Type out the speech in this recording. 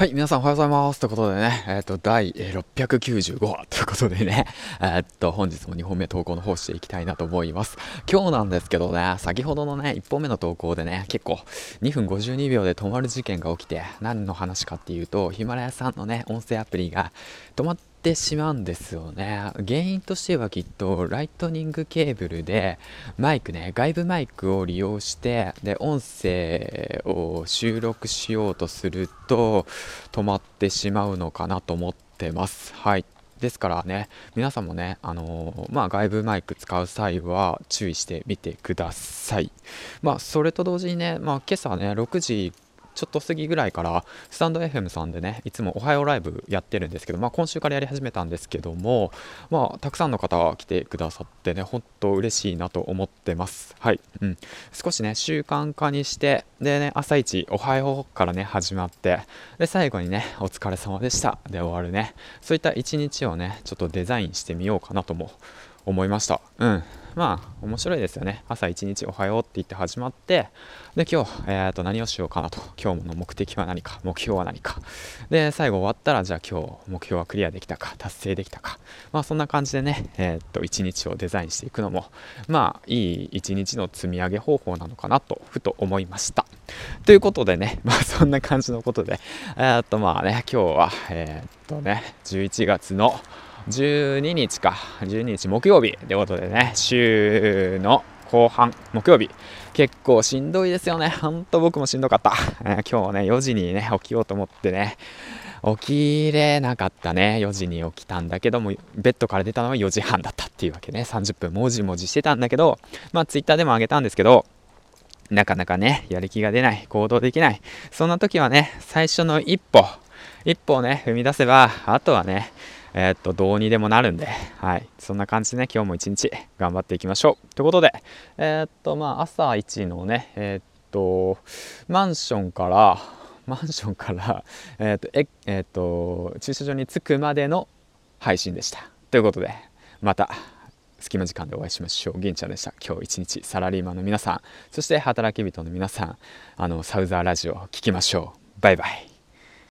はい、皆さんおはようございます。ということでね、えっ、ー、と、第695話ということでね、えー、っと、本日も2本目投稿の方していきたいなと思います。今日なんですけどね、先ほどのね、1本目の投稿でね、結構2分52秒で止まる事件が起きて、何の話かっていうと、ヒマラヤさんのね、音声アプリが止まってってしまうんですよね。原因としてはきっとライトニングケーブルでマイクね外部マイクを利用してで音声を収録しようとすると止まってしまうのかなと思ってます。はい。ですからね皆さんもね、あのー、まあ、外部マイク使う際は注意してみてください。まあそれと同時にね、まあ、今朝ね6時ちょっと過ぎぐらいからスタンド FM さんでねいつもおはようライブやってるんですけど、まあ、今週からやり始めたんですけども、まあ、たくさんの方が来てくださってね本当嬉しいなと思ってます。はい、うん、少しね習慣化にしてでね朝一おはようからね始まってで最後にねお疲れ様でしたで終わるね。そういった一日をねちょっとデザインしてみようかなとも思いました。うん。まあ面白いですよね。朝一日おはようって言って始まってで今日、えー、と何をしようかなと。今日の目的は何か目標は何か。で最後終わったらじゃあ今日目標はクリアできたか達成できたか。まあそんな感じでねえー、っと一日をデザインしていくのもまあいい一日の積み上げ方法なのかなとふと思いました。ということでね まあそんな感じのことでえー、っとまあね今日はえー、っとね11月の12日か、12日木曜日ということでね、週の後半、木曜日、結構しんどいですよね。ほんと僕もしんどかった。えー、今日ね、4時にね、起きようと思ってね、起きれなかったね。4時に起きたんだけども、ベッドから出たのは4時半だったっていうわけね。30分もじもじしてたんだけど、まあツイッターでもあげたんですけど、なかなかね、やる気が出ない、行動できない。そんな時はね、最初の一歩、一歩をね、踏み出せば、あとはね、えー、っと、どうにでもなるんで、はい。そんな感じでね、今日も一日頑張っていきましょう。ということで、えー、っと、まあ、朝一のね、え、っと、マンションから、マンションから、えっと、え、えっと、駐車場に着くまでの配信でした。ということで、また、隙間時間でお会いしましょう。銀ちゃんでした。今日一日サラリーマンの皆さん、そして働き人の皆さん、あの、サウザーラジオを聴きましょう。バイバイ。